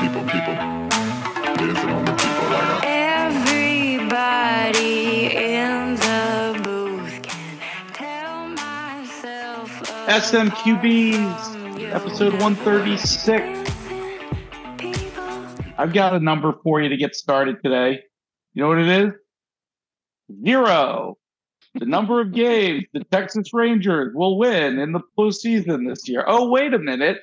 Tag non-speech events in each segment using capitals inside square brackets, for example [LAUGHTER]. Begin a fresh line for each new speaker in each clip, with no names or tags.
people, people. Dancing on the people like a
Everybody in the booth can tell myself.
SMQBs, episode 136. I've got a number for you to get started today. You know what it is? Zero. The number of games the Texas Rangers will win in the postseason this year. Oh, wait a minute.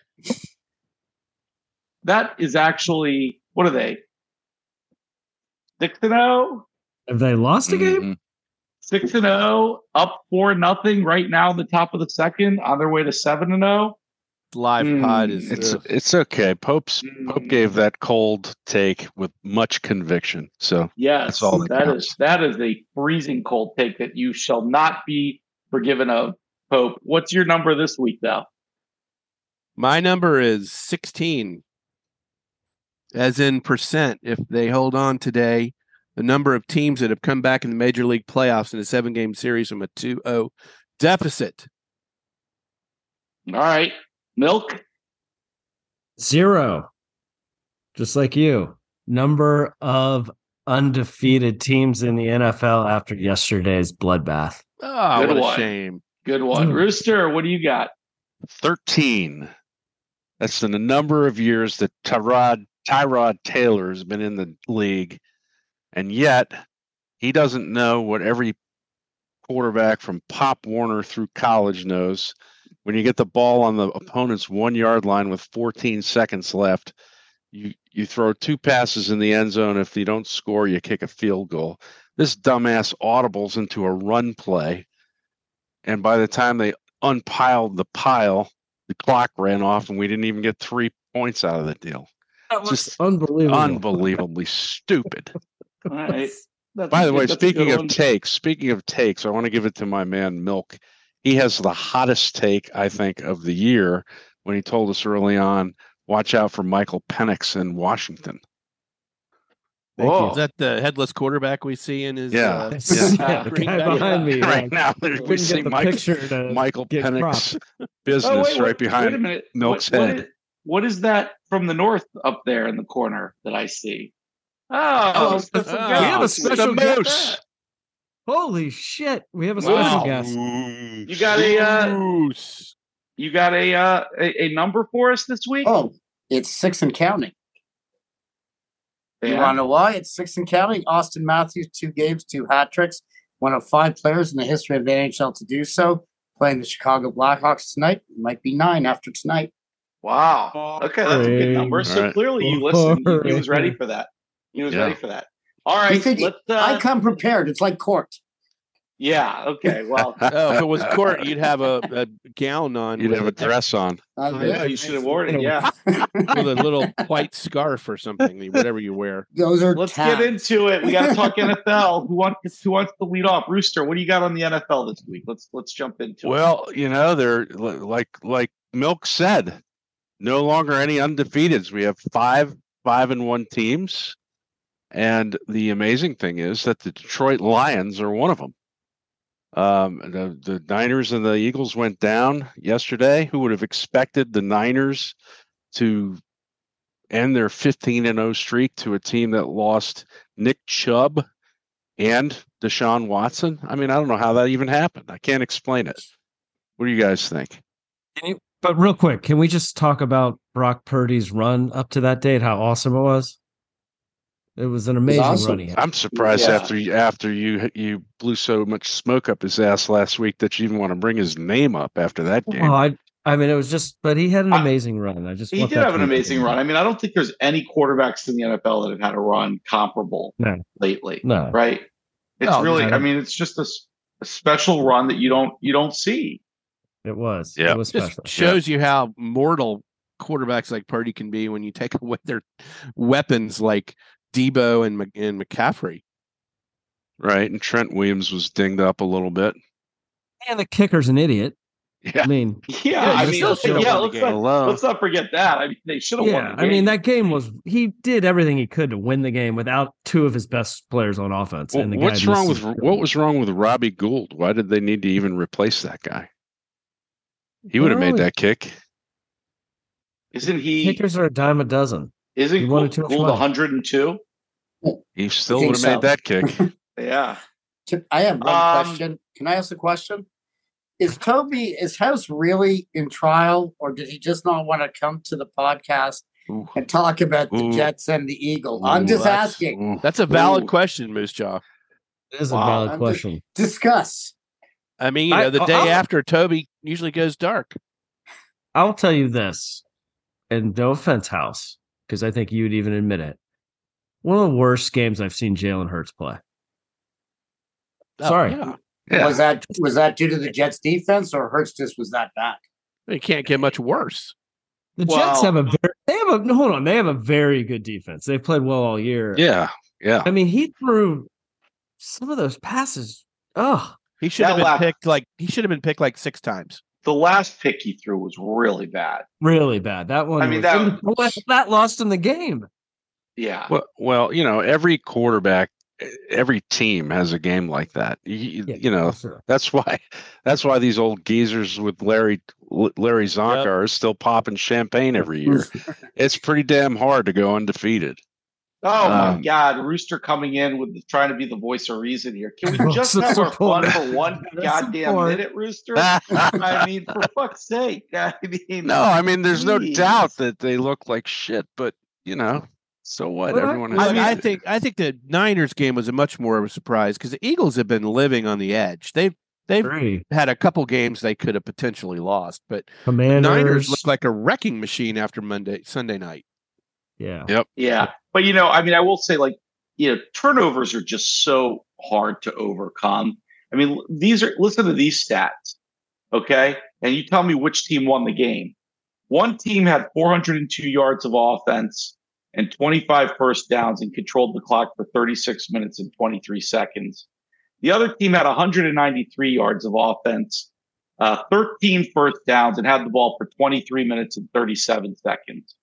That is actually, what are they? Six and oh?
Have they lost a game?
Mhm.
Six and oh, up four nothing right now, in the top of the second, on their way to seven and oh.
live
Mm,
pod is
It's
uh,
it's okay. Pope's Pope
Mm.
gave that cold take with much conviction. So
Yes,
That's all that
that
counts.
is that is a freezing cold take that you shall not be forgiven of, Pope. What's your number this week, though?
my number is 16 as in percent if they hold on today the number of teams that have come back in the major league playoffs in a seven game series from a 2-0 deficit
All right, milk.
Zero. Just like you. Number of undefeated teams in the NFL after yesterday's bloodbath.
oh
Good
what a shame
Good one,
Mm.
Rooster. What do you got?
thirteen. That's in the number of years that Tyrod Tyrod Taylor has been in the league, and yet he doesn't know what every quarterback from Pop Warner through college knows. When you get the ball on the opponent's one yard line with 14 seconds left, you you throw two passes in the end zone. If you don't score, you kick a field goal. This dumbass audibles into a run play, and by the time they unpiled the pile, the clock ran off, and we didn't even get three points out of the deal. Just
unbelievable.
unbelievably stupid. [LAUGHS]
All right. That's
By the
good-
way,
that's
speaking of
one.
takes, speaking of takes, I want to give it to my man Milk. He has the hottest take, I think, of the year when he told us early on, watch out for Michael Penix in Washington.
Thank
Whoa.
you.
is that the headless quarterback we see in his
Yeah.
uh, [LAUGHS]
Yeah, the guy behind me.
right now, there we
couldn't
see
get the
Michael,
picture to
Michael Penix
Oh,
business
wait,
right
wait, Wait a
behind. Milk's
what, what
head.
is- what is that from the north up there in the corner that I see? Oh,
Oh,
it's
we
have a special
moose.
guest. Holy shit. We have a
Wow.
special guest.
You got a uh, you got a, uh, a a number for us this week?
Oh, it's six and counting. You want to know why? It's six and counting. Auston Matthews, two games, two hat tricks, one of five players in the history of the NHL to do so. Playing the Chicago Blackhawks tonight. It might be nine after tonight.
Wow. Okay, that's a good number. So
Alright.
clearly you listened. He, he was ready for that. He was
Yeah.
ready for that. All right.
You
right. let's,
I
uh,
come prepared. It's like court.
yeah. Okay. Well, [LAUGHS]
oh if it was court you'd have a, a gown on
You'd have a dress on.
Uh,
I know you should have worn it. Yeah. [LAUGHS]
with a little [LAUGHS] white scarf or something whatever you wear
Those are
Let's
tabs.
get into it. We got to talk NFL. Who wants who wants to lead off? Rooster, what do you got on the NFL this week? Let's let's jump into it.
Well, you know, they're like like Milk said, no longer any undefeateds. We have five five and one teams, and the amazing thing is that the Detroit Lions are one of them. Um, the the Niners and the Eagles went down yesterday. Who would have expected the Niners to end their 15 and 0 streak to a team that lost Nick Chubb and Deshaun Watson? I mean, I don't know how that even happened. I can't explain it. What do you guys think?
But real quick, can we just talk about Brock Purdy's run up to that date? How awesome it was! It was an amazing
awesome.
run. he had.
I'm surprised
Yeah.
after you after you you blew so much smoke up his ass last week that you even want to bring his name up after that game.
Well, I, I mean, it was just, but he had an
I-
amazing run. I just
he did have an amazing
clear.
run. I mean, I don't think there's any quarterbacks in the NFL that have had a run comparable
No.
lately.
No,
Right? It's
No,
really.
no.
I mean, it's just a, s- a special run that you don't you don't see.
It was.
Yeah.
it was
just
special.
shows you how mortal quarterbacks like Purdy can be when you take [LAUGHS] away their weapons like Deebo and Mc- and McCaffrey.
Right, and Trent Williams was dinged up a little bit.
And the kicker's an idiot.
Yeah.
I mean, [LAUGHS]
Yeah,
Yeah,
I mean,
still should've
yeah. Let's not, let's not forget that. I mean, they should have won.
yeah,
The
I mean that game was he did everything he could to win the game without two of his best players on offense.
Well,
and the guy
what's wrong with what was wrong with Robbie Gould? Why did they need to even replace that guy? He would have made that kick.
Isn't he?
Kickers are a dime a dozen.
Isn't
He wanted too
Gould Gould 102?
He still would have made that kick. [LAUGHS]
Yeah.
I have one
Um,
question. Can I ask a question? Is Toby is House really in trial, or did he just not want to come to the podcast
Ooh.
and talk about the Jets and the Eagle? I'm
Ooh,
just
that's-
asking.
Ooh.
That's a valid
Ooh.
question, Moose Jaw.
It is a valid
I'm just-
question.
Discuss.
I mean, you know, the
I'll-
day
I'll-
after Toby usually goes dark.
I'll tell you this, and no offense, House, because I think you'd even admit it. One of the worst games I've seen Jalen Hurts play.
Oh,
Sorry.
yeah.
Yeah.
Was that was that due to the Jets defense, or Hurts just was that bad?
It can't get much worse.
The Jets have a very, they have a hold on, they have a very good defense. They've played well all year.
Yeah. Yeah.
I mean, he threw some of those passes. Oh,
He should have been
lap-
picked like he should have been picked like six times.
The last pick he threw was really bad.
really bad. That one.
I mean,
was-
that-
that lost in the game.
Yeah.
Well, well, you know, every quarterback, every team has a game like that. You,
Yeah,
you know,
sure.
that's why that's why these old geezers with Larry Larry Csonka
Yep.
are still popping champagne every year. [LAUGHS] it's pretty damn hard to go undefeated.
Oh my
Um,
God, Rooster coming in with the, trying to be the voice of reason here. Can we [LAUGHS] just
of
have our fun for one [LAUGHS]
Voice of
goddamn
support.
minute, Rooster? [LAUGHS] I mean, for fuck's sake. I mean,
No, I mean, there's no doubt that they look like shit, but you know, so what?
But I-
Everyone
I
has.
Look,
mean-
I think I think the Niners game was a much more of a surprise because the Eagles have been living on the edge. They've they've
Three
had a couple games they could have potentially lost, but the. Niners look like a wrecking machine after Monday Sunday night.
yeah.
Yep.
Yeah, but you know, I mean, I will say, like, you know, turnovers are just so hard to overcome. I mean, these are listen to these stats, okay? And you tell me which team won the game. One team had 402 yards of offense and 25 first downs and controlled the clock for 36 minutes and 23 seconds. The other team had 193 yards of offense, uh, 13 first downs, and had the ball for 23 minutes and 37 seconds.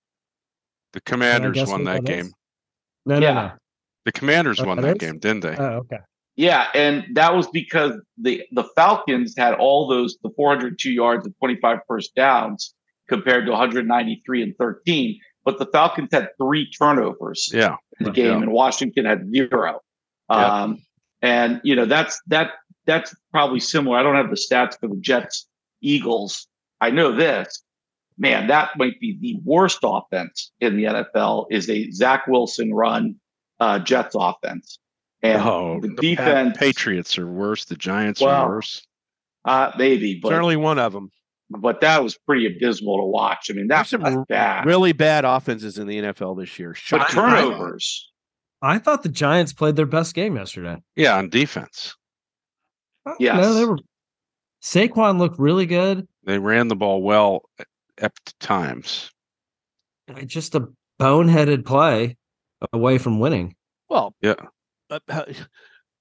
The Commanders won that
that is?
game.
No,
Yeah.
no, no.
The Commanders
Oh,
won
that
that
is?
game, didn't they?
Oh, okay.
Yeah, and that was because the the Falcons had all those the 402 yards and 25 first downs compared to 193 and 13, but the Falcons had three turnovers
yeah.
in the game,
Yeah.
and Washington had zero.
Yep.
Um, and you know that's that that's probably similar. I don't have the stats for the Jets Eagles. I know this. Man, that might be the worst offense in the NFL. Is a Zach Wilson run uh, Jets offense, and
oh,
the
Pa-
defense
Patriots are worse. The Giants
Wow.
are worse.
Uh, maybe, but
Certainly one of them.
but that was pretty abysmal to watch. I mean,
There's
that's,
some r-
bad.
Really bad offenses in the NFL this year.
but turnovers.
I thought the Giants played their best game yesterday.
Yeah, on defense,
No, they were. Saquon looked really good.
they ran the ball well at times.
Just a boneheaded play away from winning.
Well,
Yeah.
uh, [LAUGHS]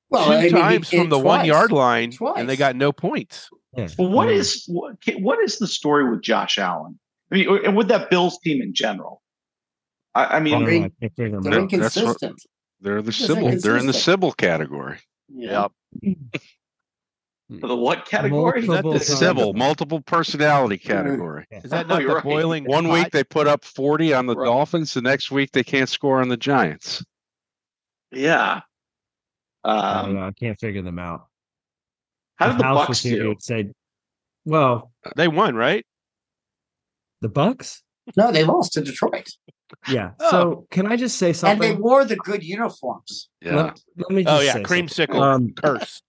Well,
two
I mean,
times
he-
from the one yard line, and they got no points.
Yeah.
Well, what
I mean,
is what, what is the story with Josh Allen? I mean, and with that Bills team in general. I, I
I
mean,
They-
know, I can't figure them
They're
They're-
out.
that's what-
inconsistent.
They're the Sybil. They're in the
inconsistent.
Sybil category.
Yeah.
For the what category?
Multiple
The
The
times.
Sybil, multiple personality category.
Is that
Oh,
not
you're
the
right.
boiling?
One
pot?
week they put up 40 on the
Right.
Dolphins. The next week they can't score on the Giants.
Yeah.
I don't
Um,
know. I can't figure them out.
how did the
House was
Bucs
here,
do?
say, "Well,
they won, right?
the Bucs."
No, they lost to Detroit,
Yeah. [LAUGHS]
Oh.
So can I just say something?
and they wore the good uniforms.
Yeah.
Let, let me just
Oh yeah,
say
creamsicle.
Um,
curse.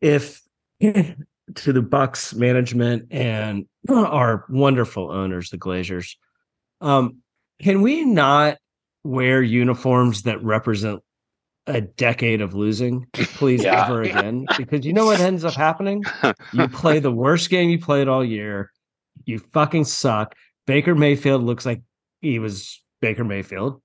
If [LAUGHS] to the Bucs management and [CLEARS THROAT] our wonderful owners, the Glazers, um, can we not wear uniforms that represent a decade of losing, please,
Yeah.
ever again? Because you know what ends up happening? You [LAUGHS] play the worst game you played all year. You fucking suck. Baker Mayfield looks like he was Baker Mayfield,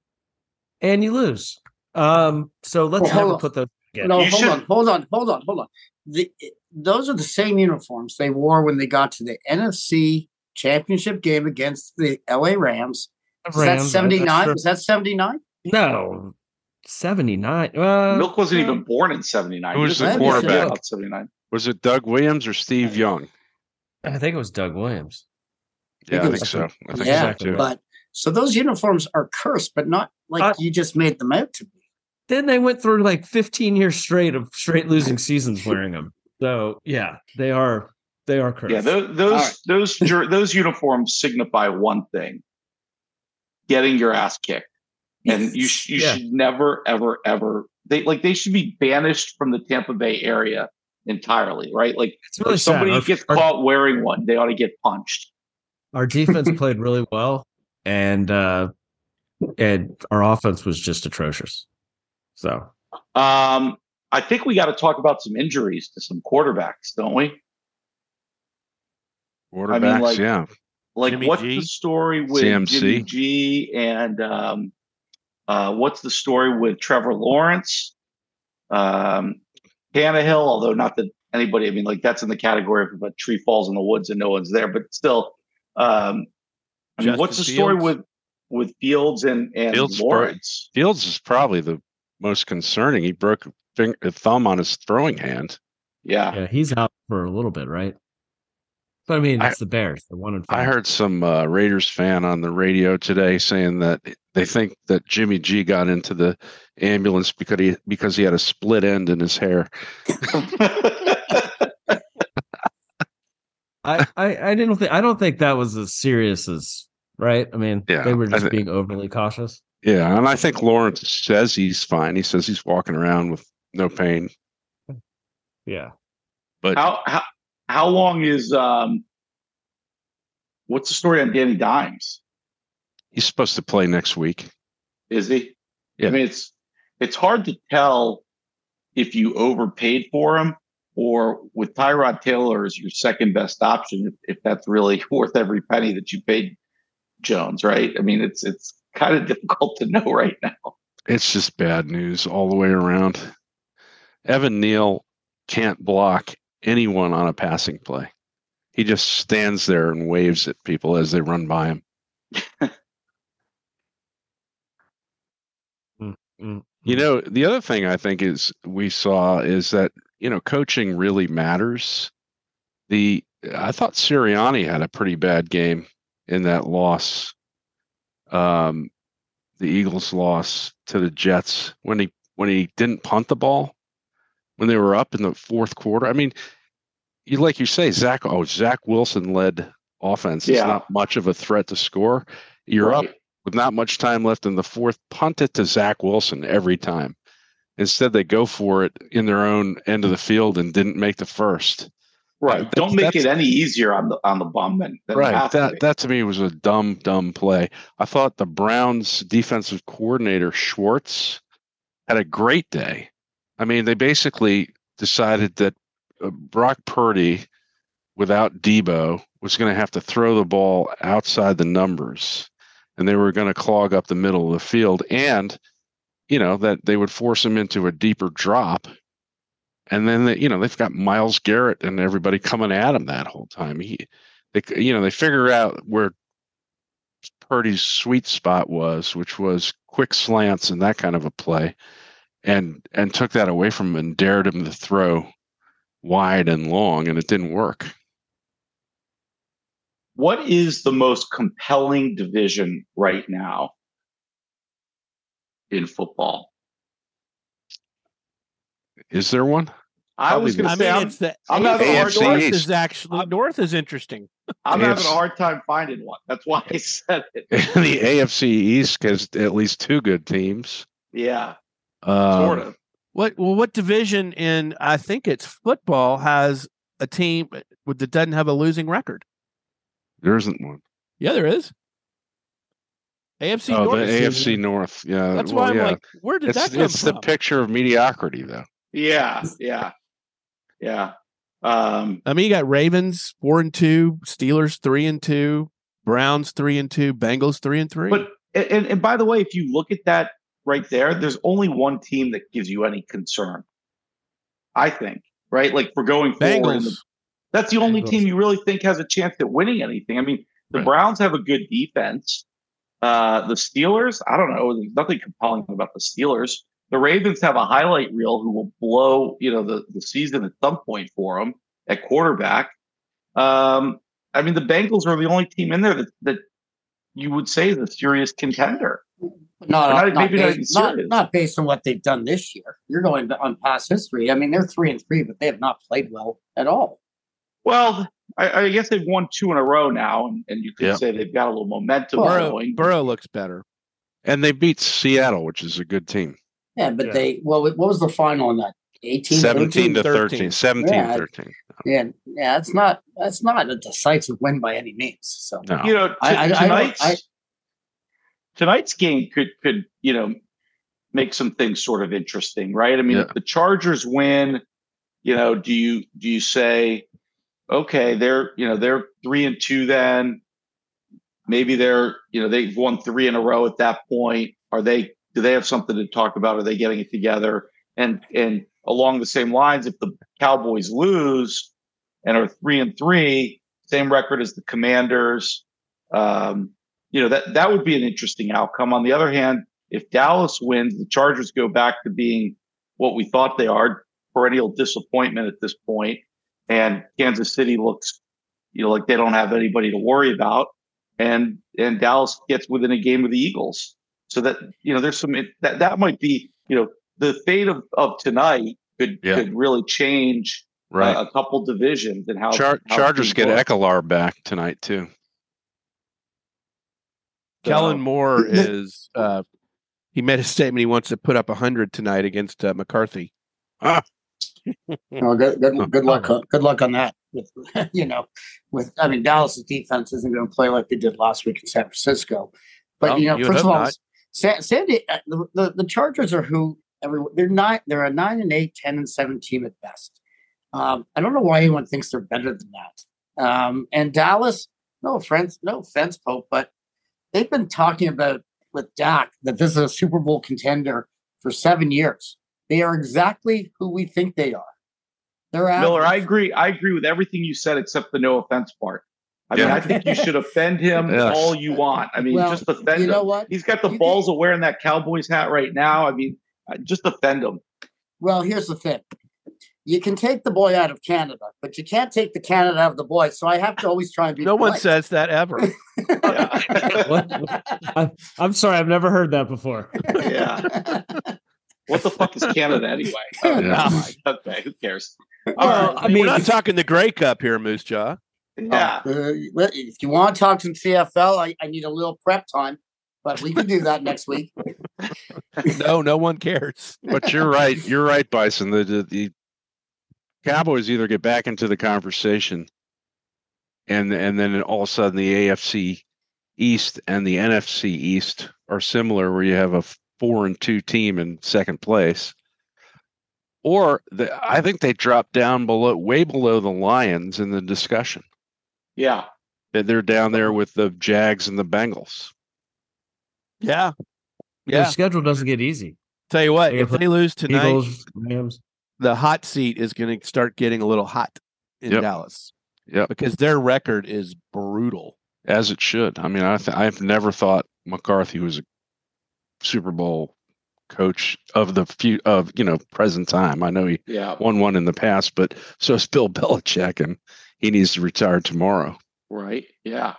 and you lose. Um, so let's
Well,
never put those. Together.
No,
You
hold
should-
on, hold on, hold on, hold on. The, those are the same uniforms they wore when they got to the NFC Championship game against the LA Rams. Is that
Rams, I'm
79?
sure.
Was that 79?
No, seventy nine. Uh,
Milk wasn't even born in '79.
Who was
the
quarterback?
'79.
Was it Doug Williams or Steve Young?
I think it was Doug Williams.
Yeah, I
it
think so. I think
yeah,
so
but So those uniforms are cursed, but not like
Uh,
you just made them out to be.
Then they went through like 15 years straight of straight losing seasons wearing them. So yeah, they are they are cursed.
Yeah, those those
right.
those those uniforms signify one thing: getting your ass kicked, and you sh- you
Yeah.
should never ever ever they like they should be banished from the Tampa Bay area entirely, right? Like
really
if somebody.
Our-
gets
our-
caught wearing one, they ought to get punched.
our defense played really well and uh and our offense was just atrocious so
Um, I think we got to talk about some injuries to some quarterbacks, don't we?
Quarterbacks,
like,
yeah.
Like,
Jimmy
what's
G?
the story with
CMC?
Jimmy G and um, uh, what's the story with Trevor Lawrence? Um, Tannehill, although not that anybody, I mean, like that's in the category of a tree falls in the woods and no one's there, but still, um, I mean, what's the
Justin
story with with Fields and and
Fields broke-
Lawrence?
Fields is probably the most concerning. He broke a, finger, a thumb on his throwing hand.
Yeah,
yeah he's out for a little bit right but i mean
I-
it's the bears the one and
I heard some uh, Raiders fan on the radio today saying that they think that Jimmy G got into the ambulance because he because he had a split end in his hair. [LAUGHS]
I, I i didn't think i don't think that was as serious as right i mean
Yeah,
they were just
thi-
being overly cautious
Yeah, and I think Lawrence says he's fine. He says he's walking around with no pain.
yeah
But
how how how long is um? What's the story on Danny Dimes?
he's supposed to play next week.
Is he?
Yeah.
I mean, it's it's hard to tell if you overpaid for him or with Tyrod Taylor as your second best option, if, if that's really [LAUGHS] worth every penny that you paid Jones, right? I mean, it's it's kind of difficult to know right now.
It's just bad news all the way around. Evan Neal can't block anyone on a passing play. He just stands there and waves at people as they run by him. [LAUGHS]
Mm.
You know, the other thing I think is we saw is that, you know, coaching really matters. The I thought Sirianni had a pretty bad game in that loss. Um the Eagles loss to the Jets when he when he didn't punt the ball when they were up in the fourth quarter. I mean, you like you say, Zach oh Zach Wilson led offense
Yeah.
not much of a threat to score. You're up with not much time left in the fourth, punt it to Zach Wilson every time. Instead, they go for it in their own end of the field and didn't make the first.
Right. Don't make it any easier on the on the bum than, than
right. That that to me was a dumb, dumb play. I thought the Browns defensive coordinator Schwartz had a great day. I mean, they basically decided that uh, Brock Purdy, without Deebo, was going to have to throw the ball outside the numbers, and they were going to clog up the middle of the field, and you know that they would force him into a deeper drop. And then they, you know they've got Myles Garrett and everybody coming at him that whole time. He, they, you know, they figure out where Purdy's sweet spot was, which was quick slants and that kind of a play, and and took that away from him and dared him to throw wide and long, and it didn't work.
What is the most compelling division right now in football?
Is there one?
I was going to say
mean,
I'm,
it's the
I'm having
a hard
AFC North
time-
is actually North is interesting.
I'm having a hard time finding one. That's why I said it. [LAUGHS]
the AFC East has at least two good teams.
Yeah,
Um,
sort of.
What well, what division in I think it's football has a team with that doesn't have a losing record?
There isn't one.
Yeah, there is. AFC
oh,
North.
the AFC North. Yeah,
That's
well,
why I'm
yeah.
like, where did
it's
that come
it's the picture of mediocrity, though.
Yeah, yeah, yeah. Um,
I mean, you got Ravens four and two, Steelers three and two, Browns three and two, Bengals three and three.
but and, and by the way, if you look at that right there, there's only one team that gives you any concern. I think, right? Like for going forward, the, that's the only
Bengals.
team you really think has a chance at winning anything. I mean, the
Right.
Browns have a good defense. Uh, the Steelers, I don't know. There's nothing compelling about the Steelers. The Ravens have a highlight reel who will blow, you know, the, the season at some point for them at quarterback. Um, I mean, the Bengals are the only team in there that, that you would say is a serious contender.
Not,
Not-
not,
maybe not
based, not, not based on what they've done this year. You're going on past history. I mean, they're three and three, but they have not played well at all.
Well, I, I guess they've won two in a row now, and, and you could
Yeah.
say they've got a little momentum
Burrow,
going.
Burrow looks better.
And they beat Seattle, which is a good team.
Yeah, but
Yeah.
they well, what was the final on that? 18,
17 to
13.
13. 17
Yeah.
13.
Yeah, yeah, it's not that's not a decisive win by any means. So
No.
You know, t-
I- I- I don't-
tonight's
I-
tonight's game could could you know make some things sort of interesting, right? I mean,
Yeah.
if the Chargers win, you know, do you do you say, okay, they're you know they're three and two then? Maybe they're you know they've won three in a row at that point. Are they do they have something to talk about? Are they getting it together? And and along the same lines, if the Cowboys lose and are three and three, same record as the Commanders, um, you know that that would be an interesting outcome. On the other hand, if Dallas wins, the Chargers go back to being what we thought they are, perennial disappointment at this point, and Kansas City looks, you know, like they don't have anybody to worry about, and and Dallas gets within a game of the Eagles. So that you know, there's some that that might be you know the fate of of tonight could
Yeah.
could really change
Right.
uh, a couple divisions and how
Char-
how
Chargers get
look.
Ekeler back tonight, too.
Kellen Moore [LAUGHS] is uh he made a statement he wants to put up 100 tonight against uh, McCarthy.
well, good good, good luck on, good luck on that. With, [LAUGHS] you know, with I mean Dallas's defense isn't going to play like they did last week in San Francisco. But
Well,
you know,
you
first of all,
not.
San, Sandy, uh, the, the the Chargers are who everyone they're not they're a nine and eight, 10 and seven team at best. Um, I don't know why anyone thinks they're better than that. Um, and Dallas, no offense, no offense, Pope, but they've been talking about with Dak that this is a Super Bowl contender for seven years. They are exactly who we think they are. They're
Miller, I agree. I agree with everything you said except the no offense part. I mean, I think you should offend him [LAUGHS]
Yes.
all you want. I mean,
Well,
just offend
you know
him.
what?
He's got the
You
balls of wearing that Cowboys hat right now. I mean, uh, just offend him.
Well, here's the thing. You can take the boy out of Canada, but you can't take the Canada out of the boy. So I have to always try and be.
No one says that ever. [LAUGHS]
I, I'm sorry, I've never heard that before.
yeah. What the fuck is Canada anyway? Oh,
Yeah.
never. [LAUGHS] Okay, who cares? All
Well,
right.
I mean,
We're not talking the Grey Cup here, Moose Jaw.
Yeah.
Uh, if you want to talk some CFL, I, I need a little prep time, but we can do that next week. [LAUGHS]
No, no one cares.
But you're right. You're right, Bison. The, the, the Cowboys either get back into the conversation and and then all of a sudden the AFC East and the NFC East are similar where you have a four and two team in second place. Or the, I think they drop down below way below the Lions in the discussion.
Yeah.
That They're down there with the Jags and the Bengals.
Yeah.
Their
Yeah.
schedule doesn't get easy.
Tell you what,
They
if they lose tonight,
Eagles, Rams.
the hot seat is going to start getting a little hot in
Yep.
Dallas.
Yeah.
Because their record is brutal.
as it should. I mean, I th- I've never thought McCarthy was a Super Bowl coach of the few of you know present time. I know he
Yeah.
won one in the past, but so is Bill Belichick, and he needs to retire tomorrow.
Right. Yeah.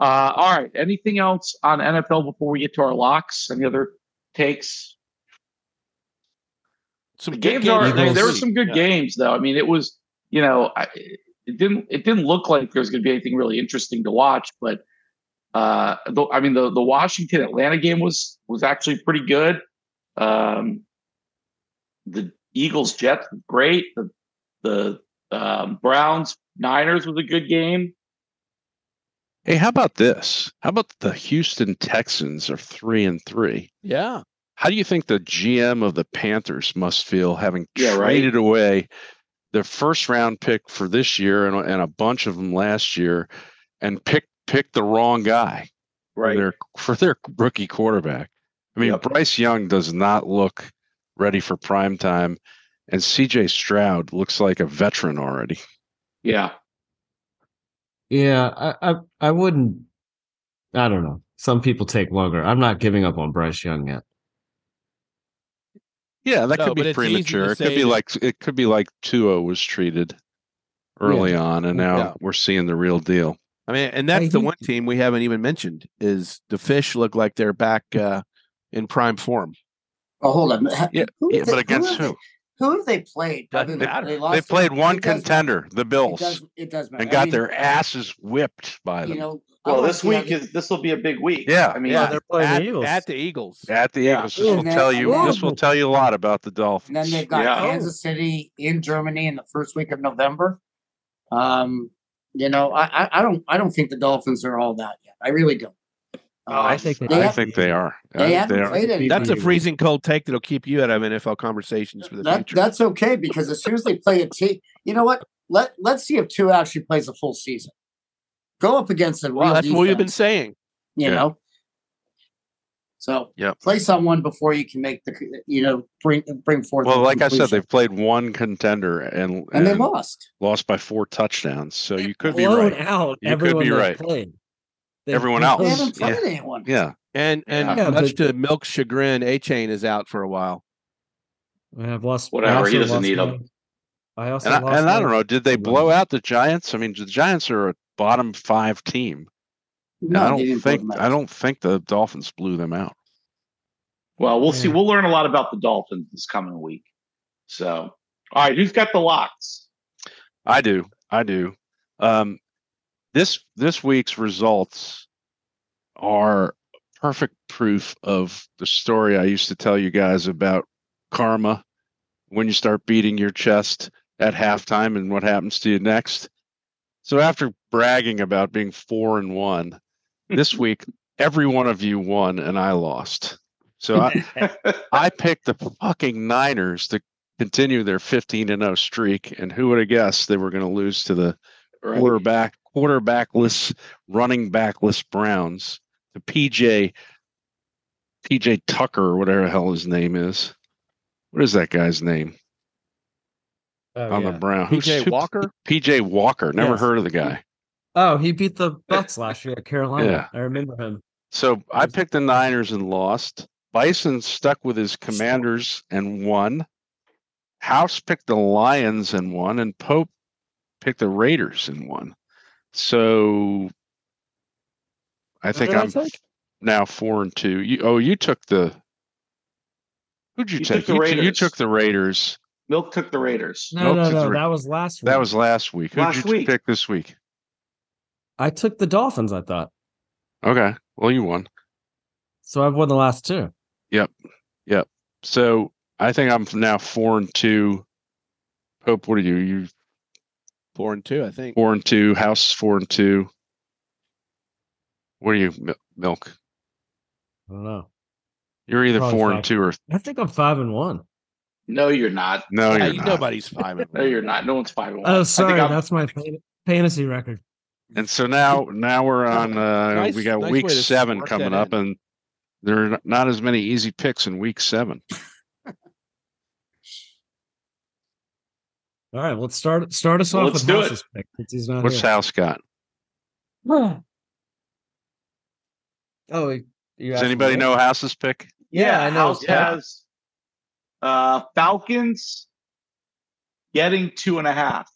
Uh, all right. Anything else on NFL before we get to our locks? Any other takes?
Some
The
good
games are
games
there, there were some good
Yeah.
games though. I mean, it was you know I, it didn't it didn't look like there was going to be anything really interesting to watch, but uh, the, I mean the the Washington Atlanta game was was actually pretty good. Um, the Eagles Jets great. The the um, Browns Niners was a good game.
Hey, how about this? How about the Houston Texans are three and three?
Yeah.
How do you think the GM of the Panthers must feel having
Yeah, right.
traded away their first round pick for this year and, and a bunch of them last year, and pick pick the wrong guy for their for their rookie quarterback? I mean,
Yep.
Bryce Young does not look ready for prime time, and CJ Stroud looks like a veteran already.
Yeah.
Yeah, I, I I wouldn't. I don't know. Some people take longer. I'm not giving up on Bryce Young yet.
Yeah, that
No,
could be
it's easy to
premature. It could be
that-
like it could be like Tua was treated early on, and now
Yeah.
we're seeing the real deal.
I mean, and that's
I
the
think-
one team we haven't even mentioned is the fish look like they're back uh, in prime form.
Oh, hold on.
Yeah, yeah, but against
have
who?
Who have they played?
Doesn't
Other than-
matter.
They,
They played
to-
one
it
contender,
matter.
the
It
Bills,
does. It does matter.
and
I
got
mean,
their asses whipped by
You
them
know.
Well, this week is this will be a big week.
Yeah,
I mean,
Yeah, they're playing
at,
the Eagles.
at the Eagles.
at the
Yeah.
Eagles. This will tell you.
and
This will tell you a lot about the
And
Dolphins.
then they've got
Yeah.
Kansas City in Germany in the first week of November. Um, you know, I, I, I don't I don't think the Dolphins are all that yet. I really don't.
I
Um,
think they-
they
I think they are. I
they
think
haven't
are.
played any.
That's a freezing cold take that'll keep you out of NFL conversations for the
that,
future.
that's okay because as soon as they play a team, you know what? Let let's see if Tua actually plays a full season. Go up against a real
well, that's what you've been saying.
You
Yeah.
know. So
Yep.
play someone before you can make the you know bring bring forth.
Well,
the
like I said, they've played one contender and
and they lost.
lost by four touchdowns. So you could be right.
out
You could be right.
played. They've
Everyone
been
else.
Haven't
yeah.
anyone.
Yeah.
And and
Yeah,
much
but-
to Milk's chagrin, Achane is out for a while.
I've lost. I
Whatever, he
also
doesn't
lost
need 'em.
my- I also
And I, and I don't know, did they blow out the Giants? I mean, the Giants are a bottom five team.
No,
I don't think. I don't think the Dolphins blew them out.
well, we'll see. We'll learn a lot about the Dolphins this coming week. So, all right, who's got the locks?
I do. I do. Um, this this week's results are perfect proof of the story I used to tell you guys about karma when you start beating your chest at halftime and what happens to you next. So after bragging about being four and one, this [LAUGHS] week every one of you won and I lost. So I, [LAUGHS] I picked the fucking Niners to continue their 15 and 0 streak, and who would have guessed they were going to lose to the
Right.
quarterback, quarterbackless, running backless Browns, the PJ, PJ Tucker, or whatever the hell his name is. What is that guy's name
Oh,
on
yeah.
the Brown? Who's-
PJ
who-
Walker?
PJ Walker. Never
Yes.
heard of the guy.
Oh, he beat the Bucs last year at Carolina.
Yeah.
I remember him.
So I picked the Niners and lost. Bison stuck with his Commanders and won. House picked the Lions and won, and Pope picked the Raiders and won. So I think
did I
I'm
take?
now four and two. You, oh, you took the. Who'd you,
You
take?
took the
you, t- you took the Raiders.
Milk took the Raiders.
No,
Nope,
no, no.
the Ra-
That was last week.
That was last week. Who'd
Last
you
week.
pick this week?
I took the Dolphins. I thought
Okay, well you won.
so. I've won the last two. Yep. Yep.
So I think I'm now four and two. Pope, what are you? You
Four and two, I think.
four and two. House four and two. What are you, Milk?
I don't know.
You're either
Probably
four
five.
and two or
I think I'm five and one.
No, you're not.
no, you're
you-
not.
nobody's five and [LAUGHS]
No, you're not. No one's five and one.
Oh, sorry.
I'm-
That's my fantasy record.
And so now, now we're on. Uh,
Nice-
we got
nice
week seven coming up,
in.
and there are not as many easy picks in week seven.
All right, let's start start us
Well,
off
let's
with
do it.
Pick he's not
What's
here.
House got?
Oh, you
Does anybody
me?
know House's pick?
Yeah, I know.
House
Yeah.
has uh, Falcons getting two and a half.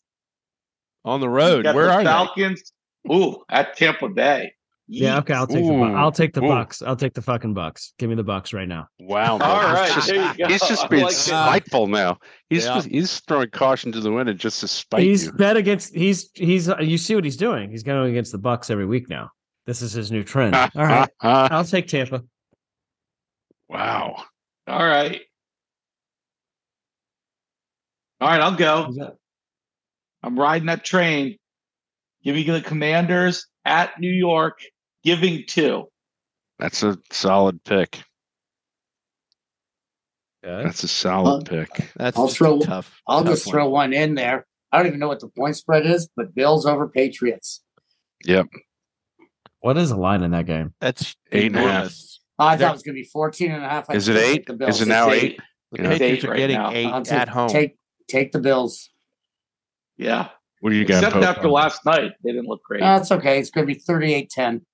on the road.
got
Where
the
are
Falcons? Ooh, at Tampa Bay.
Yeah, okay. I'll take the
Ooh,
Bu- I'll take the
ooh.
Bucs. I'll take the fucking Bucs. Give me the Bucs right now.
Wow.
All
Milk. He's just-
there you go.
He's just being
like it.
spiteful now. He's
Yeah.
just, he's throwing caution to the wind and just to spite
he's
you.
bet against. He's he's. uh, You see what he's doing? He's going against the Bucs every week now. This is his new trend. [LAUGHS] All right, I'll take Tampa.
wow.
All right. All right, I'll go. I'm riding that train. Give me the Commanders at New York, giving two.
That's a solid pick.
Okay.
That's a solid
Uh,
pick.
That's
I'll throw-
tough.
I'll
tough
just
one.
throw one in there. I don't even know what the point spread is, but Bills over Patriots.
Yep.
What is the line in that game?
That's
Eight and a half.
enormous.
Oh, I
They're-
thought it was going to be 14 and a half. I
Is it eight?
the Bills.
Is it now
It's
eight?
The
Yeah.
Patriots
Eight
are
right
getting
now.
eight
I'll take,
at home.
Take, take the Bills.
Yeah.
What do you got?
Except
Pope?
after last night, they didn't look great.
That's okay. It's going to be 38 10.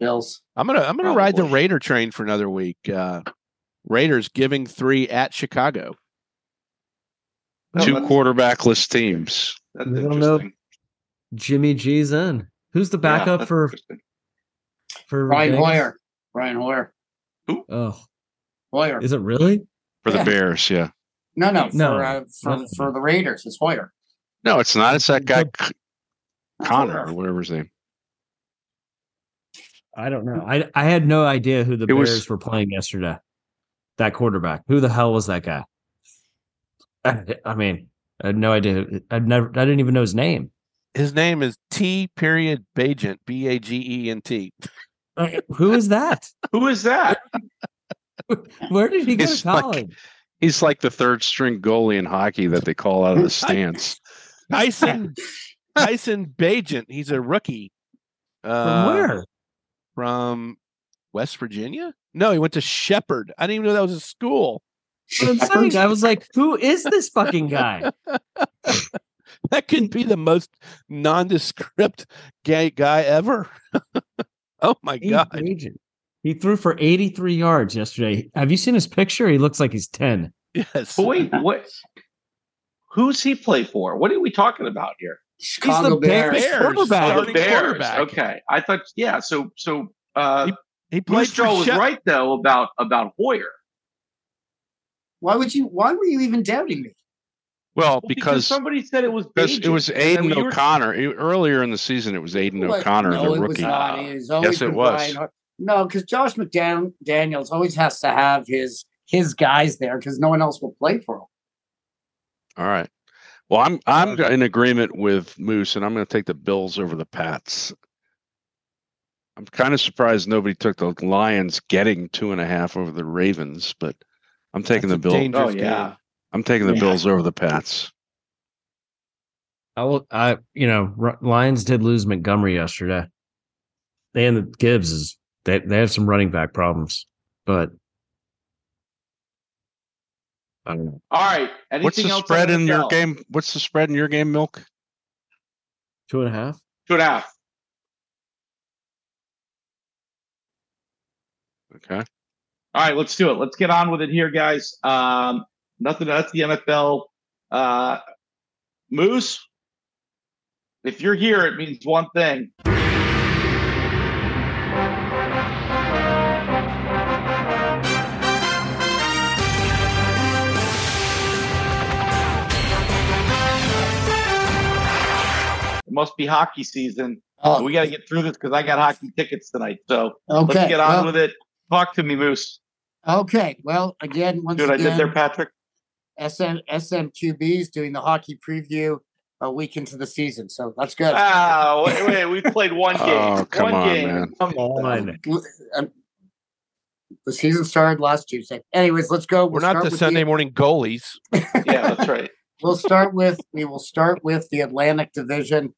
Bills.
I'm gonna I'm gonna ride the Raider train for another week. Uh, Raiders giving three at Chicago.
No,
Two quarterbackless teams.
That's
We don't know. Jimmy G's in. Who's the backup
that's
for for
Brian
Vegas?
Hoyer. Brian Hoyer. Who?
Oh,
Hoyer.
is it really?
for the
Yeah.
Bears. Yeah.
No, no, for
No.
uh, for,
No.
for the Raiders, it's Hoyer.
No, it's not. It's that guy
But-
Connor or whatever his name.
I don't know. I I had no idea who the
It was-
Bears were playing yesterday. That quarterback. Who the hell was that guy? I, [LAUGHS] I mean, I had no idea. I'd never. I didn't even know his name.
His name is T. Period Bagent. B A G E N T.
Who is that? [LAUGHS]
Who is that? [LAUGHS]
Where did he go
It's
to
like-
college?
He's like the third string goalie in hockey that they call out of the stands.
Tyson Tyson Bagent. He's a rookie.
From
Uh,
where?
From West Virginia? No, he went to Shepherd. I didn't even know that was a school.
I'm saying, I was like, who is this [LAUGHS] fucking guy? [LAUGHS]
That could be the most nondescript gay guy ever. [LAUGHS] oh my
He's
god!
agent. He threw for 83 yards yesterday. Have you seen his picture? He looks like he's 10.
Yes.
But wait, what? Who's he play for? What are we talking about here?
Chicago
the Bears.
Bears.
Bears.
quarterback.
The
Starting
Bears.
quarterback.
Okay, I thought. Yeah. So so. uh
He played
Moose
for
Joe was
Shep-
right though about about Hoyer.
Why would you? Why were you even doubting me?
Well,
Well,
because
somebody said it was
because it was
And
Aiden
you were-
O'Connor E- earlier in the season. It was Aiden
What?
O'Connor,
no,
the
it was
rookie.
not. It was always
Yes, it was.
Brian No, because Josh McDaniel Daniels always has to have his his guys there because no one else will play for him.
All right. Well, I'm I'm uh, in agreement with Moose, and I'm going to take the Bills over the Pats. I'm kind of surprised nobody took the Lions getting two and a half over the Ravens, but I'm taking
That's
the Bills.
Oh yeah.
game.
I'm taking the
Yeah.
Bills over the Pats.
I will. I you know, R- Lions did lose Montgomery yesterday. And the Gibbs is they they have some running back problems, but I don't know.
All right. Anything
What's the
else
spread in your game? What's the spread in your game, Milk?
Two and a half.
Two and a half.
Okay.
All right, let's do it. Let's get on with it here, guys. Um, nothing. That's the NFL. Uh, Moose, if you're here, it means one thing. Must be hockey season.
Oh,
We got to get through this because I got hockey tickets tonight. So
okay.
let's get on
well,
with it. Talk to me, Moose.
Okay. Well, again, once
See what I
again,
did there, Patrick?
SM SMQBs doing the hockey preview a week into the season, so that's good.
Ah, wait, wait. We played one [LAUGHS] game.
Oh, come
one
on,
game.
man.
Come
on.
Um, the season started last Tuesday. Anyways, let's go.
We're
We'll
not the
with
Sunday morning goalies.
Yeah, that's right. [LAUGHS]
we'll start with we will start with the Atlantic Division.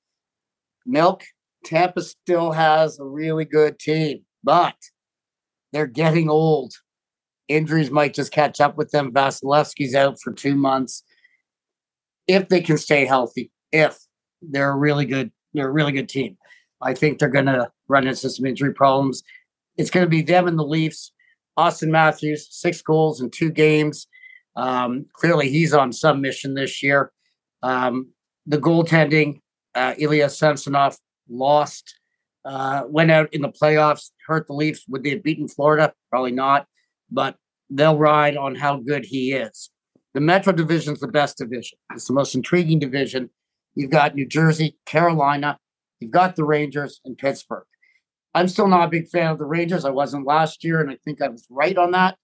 Milk Tampa still has a really good team, but they're getting old. Injuries might just catch up with them. Vasilevskiy's out for two months. If they can stay healthy, if they're a really good, they're a really good team. I think they're going to run into some injury problems. It's going to be them and the Leafs. Auston Matthews, six goals in two games. Um, clearly, he's on some mission this year. Um, the goaltending, uh, Ilya Samsonov lost, uh, went out in the playoffs, hurt the Leafs. Would they have beaten Florida? Probably not, but they'll ride on how good he is. The Metro Division is the best division. It's the most intriguing division. You've got New Jersey, Carolina, you've got the Rangers, and Pittsburgh. I'm still not a big fan of the Rangers. I wasn't last year, and I think I was right on that.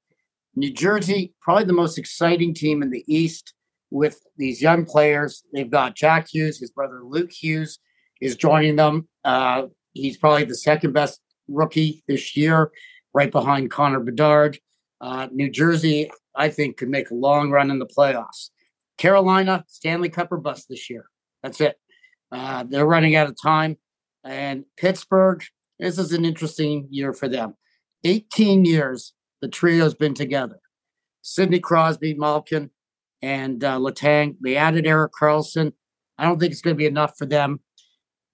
New Jersey, probably the most exciting team in the East with these young players. They've got Jack Hughes, his brother Luke Hughes is joining them. Uh, he's probably the second best rookie this year, right behind Connor Bedard. Uh, New Jersey, I think, could make a long run in the playoffs. Carolina, Stanley Cup or bust this year. That's it. Uh, they're running out of time. And Pittsburgh, this is an interesting year for them. 18 years the trio's been together. Sidney Crosby, Malkin, and uh, Letang. They added Erik Karlsson. I don't think it's going to be enough for them.